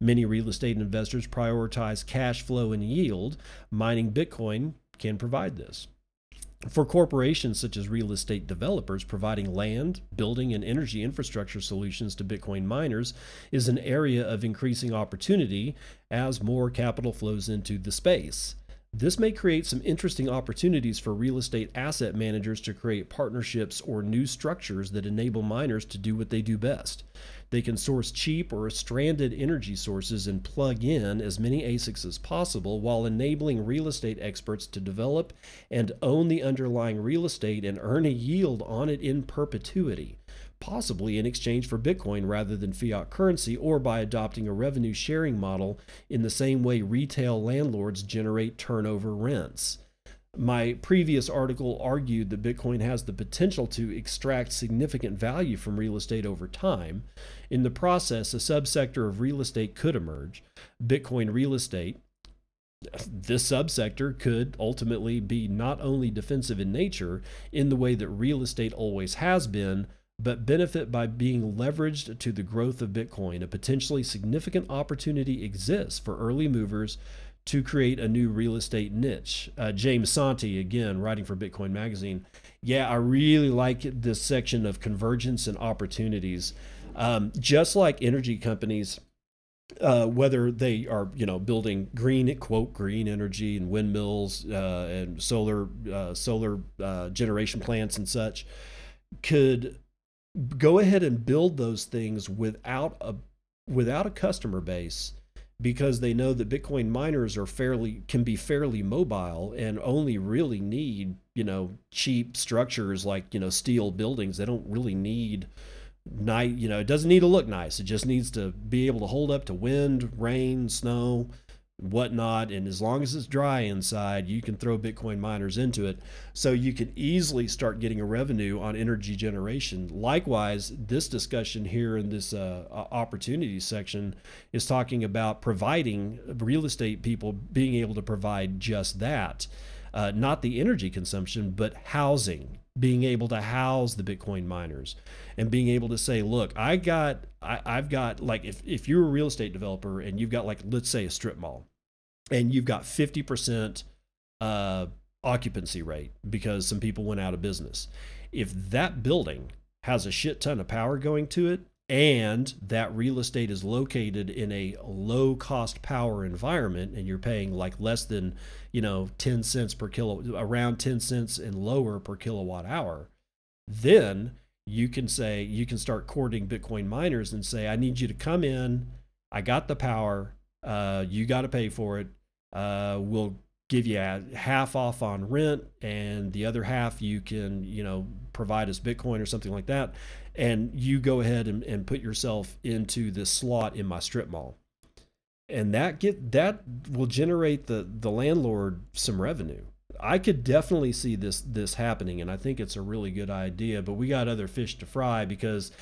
Many real estate investors prioritize cash flow and yield. Mining Bitcoin can provide this. For corporations such as real estate developers, providing land, building, and energy infrastructure solutions to Bitcoin miners is an area of increasing opportunity as more capital flows into the space. This may create some interesting opportunities for real estate asset managers to create partnerships or new structures that enable miners to do what they do best. They can source cheap or stranded energy sources and plug in as many ASICs as possible while enabling real estate experts to develop and own the underlying real estate and earn a yield on it in perpetuity possibly in exchange for Bitcoin rather than fiat currency, or by adopting a revenue sharing model in the same way retail landlords generate turnover rents. My previous article argued that Bitcoin has the potential to extract significant value from real estate over time. In the process, a subsector of real estate could emerge Bitcoin real estate. This subsector could ultimately be not only defensive in nature, in the way that real estate always has been, but benefit by being leveraged to the growth of Bitcoin. A potentially significant opportunity exists for early movers to create a new real estate niche. Uh, James Santi, again, writing for Bitcoin Magazine. Yeah, I really like this section of convergence and opportunities. Um, just like energy companies, uh, whether they are you know building green quote green energy and windmills uh, and solar uh, solar uh, generation plants and such, could go ahead and build those things without a without a customer base because they know that Bitcoin miners are fairly can be fairly mobile and only really need you know cheap structures like you know steel buildings. They don't really need night you know it doesn't need to look nice. It just needs to be able to hold up to wind, rain, snow, whatnot. And as long as it's dry inside, you can throw Bitcoin miners into it. So you can easily start getting a revenue on energy generation. Likewise, this discussion here in this uh, opportunity section is talking about providing real estate people being able to provide just that. Uh, not the energy consumption, but housing, being able to house the Bitcoin miners and being able to say, look, I got, I, I've got like, if, if you're a real estate developer and you've got like, let's say a strip mall and you've got 50% uh, occupancy rate because some people went out of business. If that building has a shit ton of power going to it, and that real estate is located in a low cost power environment and you're paying like less than you know 10 cents per kilo around 10 cents and lower per kilowatt hour then you can say you can start courting bitcoin miners and say i need you to come in. I got the power. Uh, you got to pay for it. Uh, we'll give you half off on rent and the other half you can you know provide us bitcoin or something like that and you go ahead and, and put yourself into this slot in my strip mall. And that get that will generate the the landlord some revenue. I could definitely see this this happening and i think it's a really good idea but we got other fish to fry because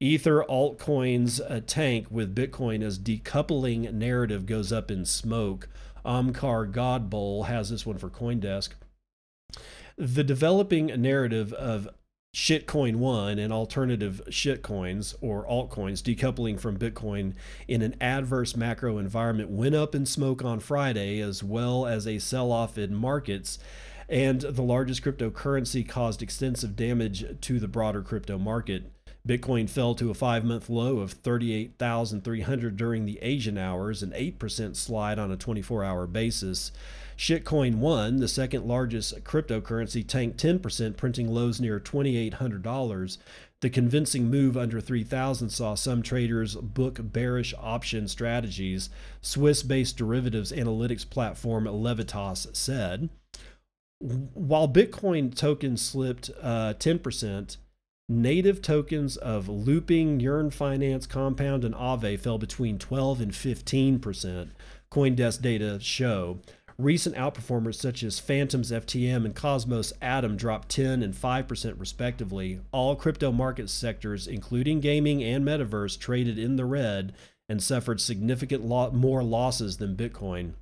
ether altcoins a tank with bitcoin as decoupling narrative goes up in smoke. Omkar Godbole has this one for coindesk. The developing narrative of shitcoin one and alternative shitcoins or altcoins decoupling from Bitcoin in an adverse macro environment went up in smoke on Friday, as well as a sell off in markets. And the largest cryptocurrency caused extensive damage to the broader crypto market. Bitcoin fell to a five month low of 38,300 during the Asian hours, an 8% slide on a 24 hour basis. Shitcoin 1, the second largest cryptocurrency, tanked 10%, printing lows near $2,800. The convincing move under 3,000 saw some traders book bearish option strategies, Swiss based derivatives analytics platform Laevitas said. While Bitcoin tokens slipped uh, 10%, native tokens of Loopring, Yearn Finance, Compound, and Aave fell between 12 and 15%, Coindesk data show. Recent outperformers such as Fantom's FTM and Cosmos Atom dropped 10 and 5% respectively. All crypto market sectors, including gaming and metaverse, traded in the red and suffered significant lo- more losses than Bitcoin.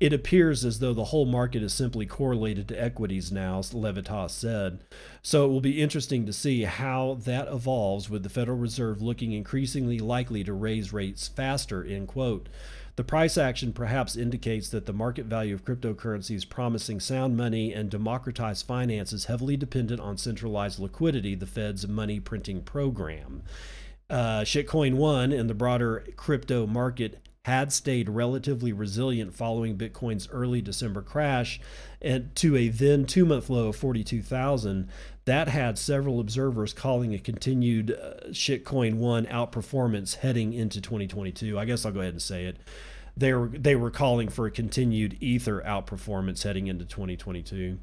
It appears as though the whole market is simply correlated to equities now, Laevitas said. So it will be interesting to see how that evolves with the Federal Reserve looking increasingly likely to raise rates faster, end quote. The price action perhaps indicates that the market value of cryptocurrencies promising sound money and democratized finance is heavily dependent on centralized liquidity, the Fed's money printing program. Uh, Shitcoin 1 and the broader crypto market had stayed relatively resilient following Bitcoin's early December crash and to a then two month low of 42,000. That had several observers calling a continued uh, shitcoin one outperformance heading into 2022. I guess I'll go ahead and say it. They were, they were calling for a continued Ether outperformance heading into 2022.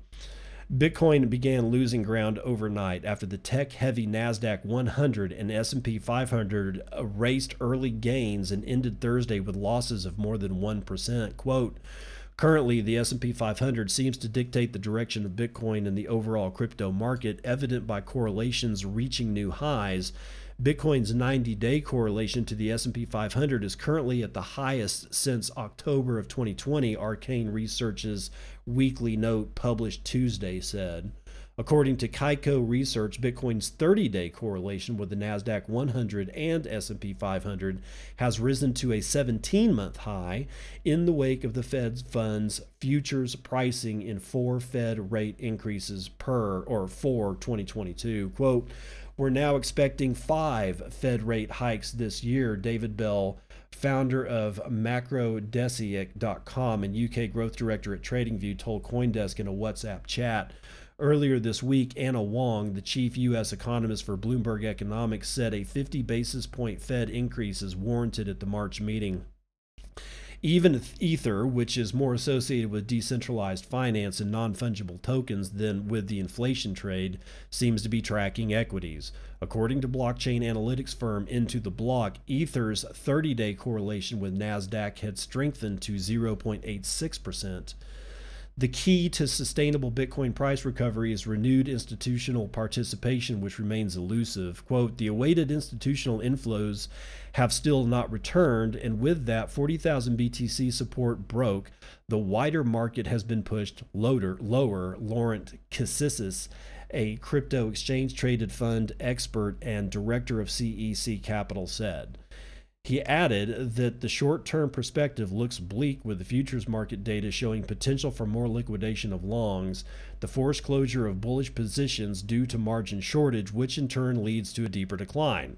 Bitcoin began losing ground overnight after the tech-heavy Nasdaq 100 and S&P 500 erased early gains and ended Thursday with losses of more than 1%. Quote, Currently, the S&P 500 seems to dictate the direction of Bitcoin and the overall crypto market, evident by correlations reaching new highs Bitcoin's 90-day correlation to the S&P 500 is currently at the highest since October of 2020, Arcane Research's weekly note published Tuesday said. According to Kaiko Research, Bitcoin's 30-day correlation with the Nasdaq 100 and S&P 500 has risen to a 17-month high in the wake of the Fed's funds futures pricing in four Fed rate increases per or for 2022. Quote, we're now expecting five Fed rate hikes this year. David Bell, founder of macrodesic.com and UK growth director at TradingView, told Coindesk in a WhatsApp chat. Earlier this week, Anna Wong, the chief U.S. economist for Bloomberg Economics, said a 50 basis point Fed increase is warranted at the March meeting. Even Ether, which is more associated with decentralized finance and non fungible tokens than with the inflation trade, seems to be tracking equities. According to blockchain analytics firm Into the Block, Ether's 30 day correlation with NASDAQ had strengthened to 0.86%. The key to sustainable Bitcoin price recovery is renewed institutional participation, which remains elusive. Quote, the awaited institutional inflows have still not returned, and with that, 40,000 BTC support broke. The wider market has been pushed lower. lower. Laurent Kssis, a crypto exchange traded fund expert and director of CEC Capital, said. He added that the short term perspective looks bleak with the futures market data showing potential for more liquidation of longs, the forced closure of bullish positions due to margin shortage, which in turn leads to a deeper decline.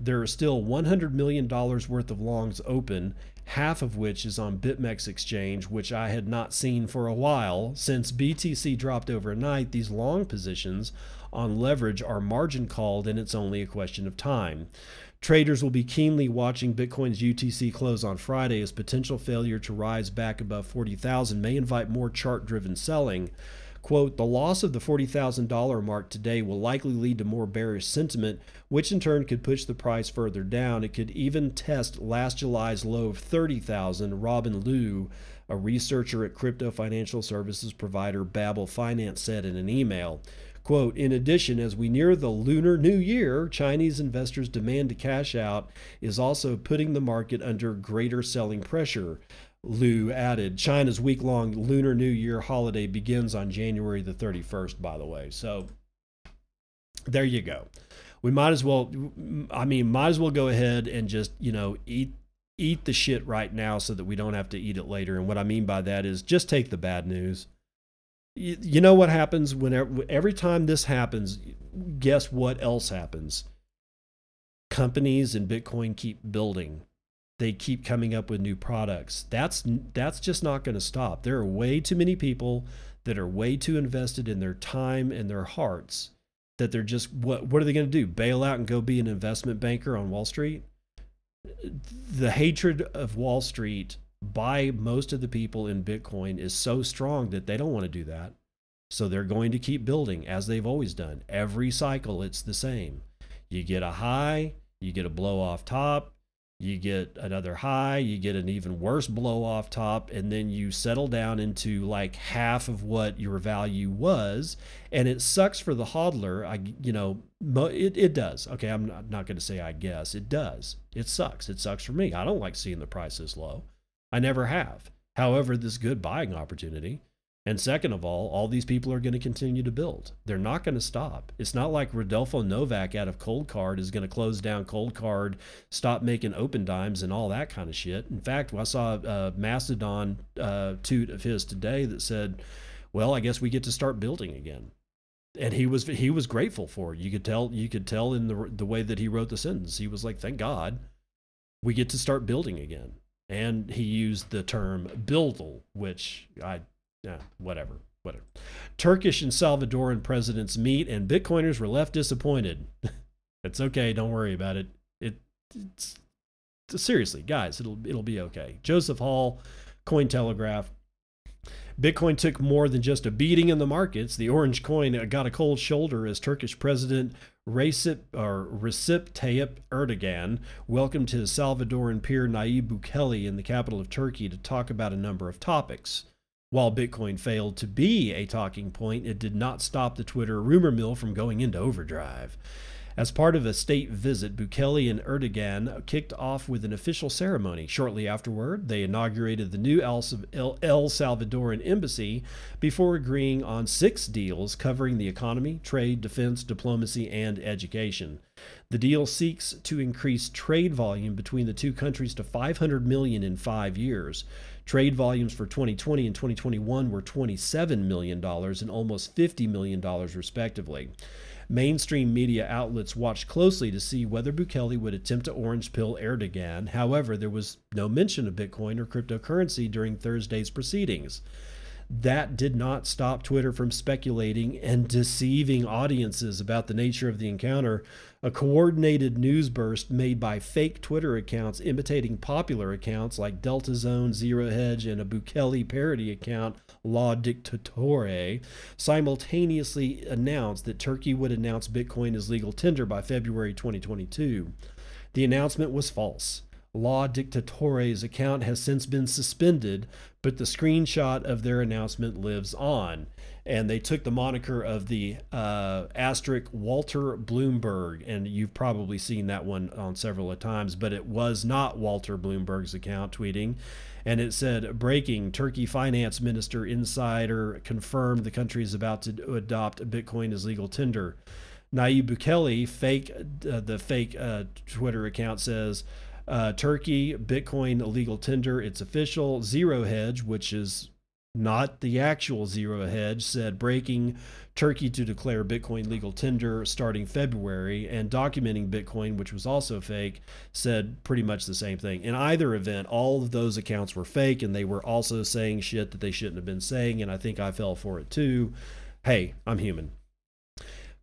There are still $100 million worth of longs open, half of which is on BitMEX exchange, which I had not seen for a while. Since BTC dropped overnight, these long positions on leverage are margin called, and it's only a question of time. Traders will be keenly watching Bitcoin's UTC close on Friday as potential failure to rise back above 40,000 may invite more chart driven selling. Quote, the loss of the $40,000 mark today will likely lead to more bearish sentiment, which in turn could push the price further down. It could even test last July's low of 30,000, Robin Liu, a researcher at crypto financial services provider Babel Finance said in an email. Quote, in addition, as we near the Lunar New Year, Chinese investors' demand to cash out is also putting the market under greater selling pressure. Liu added, China's week long Lunar New Year holiday begins on January the 31st, by the way. So there you go. We might as well, I mean, might as well go ahead and just, you know, eat eat the shit right now so that we don't have to eat it later. And what I mean by that is just take the bad news you, you know what happens whenever every time this happens guess what else happens? Companies and bitcoin keep building. They keep coming up with new products. That's that's just not going to stop. There are way too many people that are way too invested in their time and their hearts that they're just what what are they going to do? Bail out and go be an investment banker on wall street? The hatred of wall street by most of the people in Bitcoin is so strong that they don't want to do that. So they're going to keep building as they've always done. Every cycle, it's the same. You get a high, you get a blow off top, you get another high, you get an even worse blow off top, and then you settle down into like half of what your value was. And it sucks for the hodler. I, you know, it, it does. Okay, I'm not, not going to say I guess. It does. It sucks. It sucks for me. I don't like seeing the price low. I never have. However, this good buying opportunity. And second of all, all these people are going to continue to build. They're not going to stop. It's not like Rodolfo Novak out of Cold Card is going to close down Cold Card, stop making Opendimes and all that kind of shit. In fact, I saw a Mastodon uh, toot of his today that said, "Well, I guess we get to start building again." And he was he was grateful for it. You could tell you could tell in the the way that he wrote the sentence. He was like, "Thank God, we get to start building again." And he used the term bildel, which I, yeah, whatever, whatever. Turkish and Salvadoran presidents meet, and Bitcoiners were left disappointed. it's okay, don't worry about it. It, it's seriously, guys, it'll it'll be okay. Joseph Hall, Cointelegraph. Bitcoin took more than just a beating in the markets. The orange coin got a cold shoulder as Turkish President Recep, or Recep Tayyip Erdogan welcomed his Salvadoran peer Nayib Bukele in the capital of Turkey to talk about a number of topics. While Bitcoin failed to be a talking point, it did not stop the Twitter rumor mill from going into overdrive. As part of a state visit, Bukele and Erdogan kicked off with an official ceremony. Shortly afterward, they inaugurated the new El Salvadoran embassy before agreeing on six deals covering the economy, trade, defense, diplomacy, and education. The deal seeks to increase trade volume between the two countries to 500 million in 5 years. Trade volumes for 2020 and 2021 were $27 million and almost $50 million respectively. Mainstream media outlets watched closely to see whether Bukele would attempt to orange pill Erdogan. However, there was no mention of Bitcoin or cryptocurrency during Thursday's proceedings. That did not stop Twitter from speculating and deceiving audiences about the nature of the encounter. A coordinated news burst made by fake Twitter accounts imitating popular accounts like Delta Zone, Zero Hedge, and a Bukele parody account La Dictatore, simultaneously announced that Turkey would announce Bitcoin as legal tender by February 2022. The announcement was false. La Dictatore's account has since been suspended, but the screenshot of their announcement lives on. And they took the moniker of the uh, asterisk Walter Bloomberg, and you've probably seen that one on several times, but it was not Walter Bloomberg's account tweeting and it said breaking Turkey finance minister insider confirmed the country is about to adopt Bitcoin as legal tender. Nayib Bukele, fake uh, the fake uh, Twitter account says uh, Turkey Bitcoin legal tender. It's official. Zero Hedge, which is not the actual Zero Hedge, said breaking Turkey to declare Bitcoin legal tender starting February, and documenting Bitcoin, which was also fake, said pretty much the same thing. In either event, all of those accounts were fake, and they were also saying shit that they shouldn't have been saying, and I think I fell for it too. Hey, I'm human.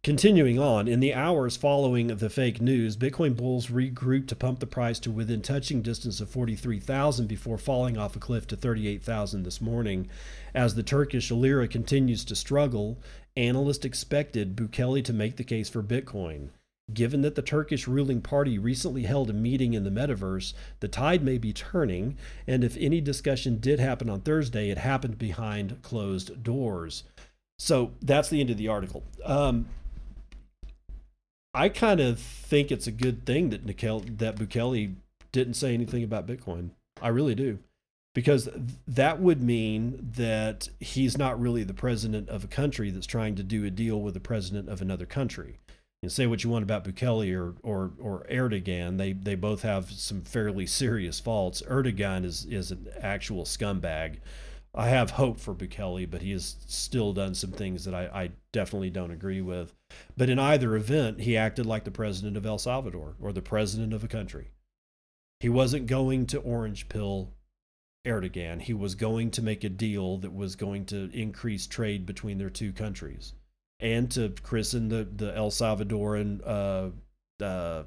Continuing on, in the hours following the fake news, Bitcoin bulls regrouped to pump the price to within touching distance of 43,000 before falling off a cliff to 38,000 this morning. As the Turkish lira continues to struggle, analysts expected Bukele to make the case for Bitcoin. Given that the Turkish ruling party recently held a meeting in the metaverse, the tide may be turning, and if any discussion did happen on Thursday, it happened behind closed doors. So that's the end of the article. Um, I kind of think it's a good thing that Nikel, that Bukele didn't say anything about Bitcoin. I really do, because that would mean that he's not really the president of a country that's trying to do a deal with the president of another country. And say what you want about Bukele or or or Erdogan, they they both have some fairly serious faults. Erdogan is is an actual scumbag. I have hope for Bukele, but he has still done some things that I, I definitely don't agree with. But in either event, he acted like the president of El Salvador or the president of a country. He wasn't going to orange pill Erdogan. He was going to make a deal that was going to increase trade between their two countries and to christen the, the El Salvadoran, uh, uh,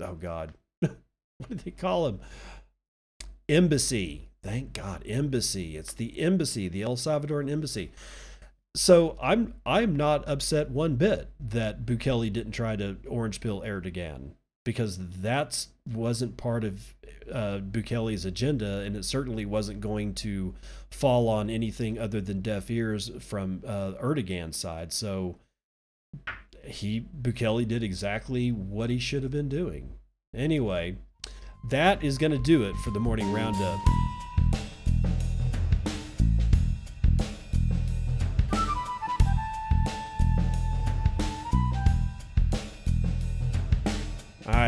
oh God, what do they call him? Embassy. Thank God, embassy. It's the embassy, the El Salvadoran embassy so I'm I'm not upset one bit that Bukele didn't try to orange pill Erdogan because that wasn't part of uh, Bukele's agenda, and it certainly wasn't going to fall on anything other than deaf ears from uh, Erdogan's side. So he Bukele did exactly what he should have been doing. Anyway, that is going to do it for the morning roundup.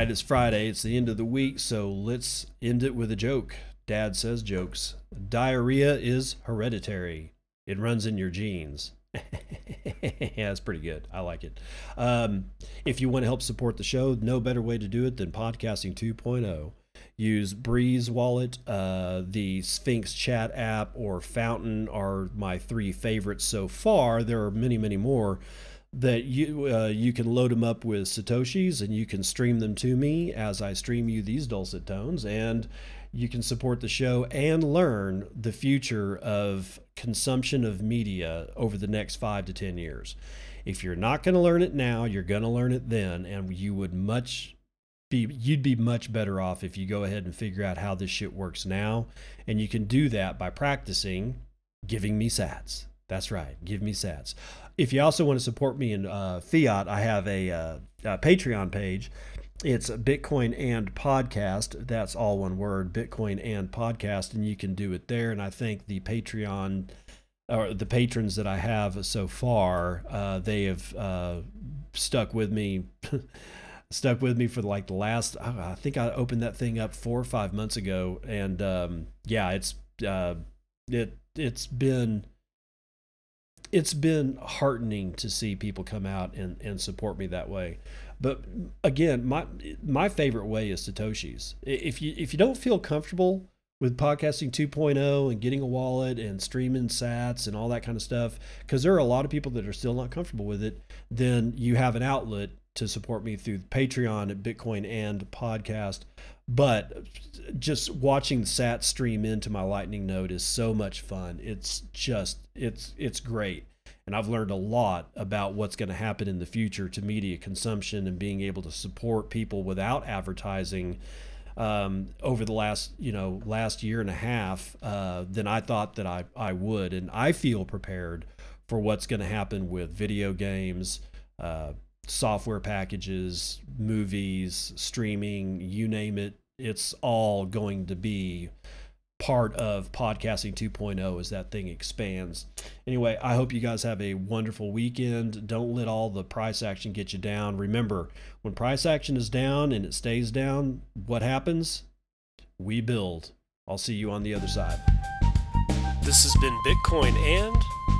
Right, it's Friday. It's the end of the week, so let's end it with a joke. Dad says jokes. Diarrhea is hereditary. It runs in your genes. yeah, that's pretty good. I like it. Um, if you want to help support the show, no better way to do it than Podcasting 2.0. use Breez Wallet, uh, the Sphinx Chat app, or Fountain are my three favorites so far. There are many, many more that you uh, you can load them up with satoshis and you can stream them to me as I stream you these dulcet tones and you can support the show and learn the future of consumption of media over the next 5 to 10 years. If you're not going to learn it now, you're going to learn it then and you would much be you'd be much better off if you go ahead and figure out how this shit works now and you can do that by practicing giving me sats. That's right, give me sats. If you also want to support me in uh, fiat, I have a, uh, a Patreon page. It's Bitcoin and podcast. That's all one word, Bitcoin and podcast, and you can do it there. And I think the Patreon or the patrons that I have so far, uh, they have uh, stuck with me. stuck with me for like the last i think i opened that thing up four or five months ago and um, yeah it's uh, it it's been it's been heartening to see people come out and, and support me that way. But again, my my favorite way is Satoshi's. If you if you don't feel comfortable with podcasting 2.0 and getting a wallet and streaming sats and all that kind of stuff, because there are a lot of people that are still not comfortable with it, then you have an outlet to support me through Patreon at Bitcoin and podcast. But just watching the sat stream into my Lightning node is so much fun. It's just it's it's great. And I've learned a lot about what's going to happen in the future to media consumption and being able to support people without advertising um, over the last you know last year and a half uh, than I thought that I, I would. And I feel prepared for what's going to happen with video games, uh, software packages, movies, streaming, you name it. It's all going to be part of podcasting 2.0 as that thing expands. Anyway, I hope you guys have a wonderful weekend. Don't let all the price action get you down. Remember, when price action is down and it stays down, what happens? We build. I'll see you on the other side. This has been Bitcoin and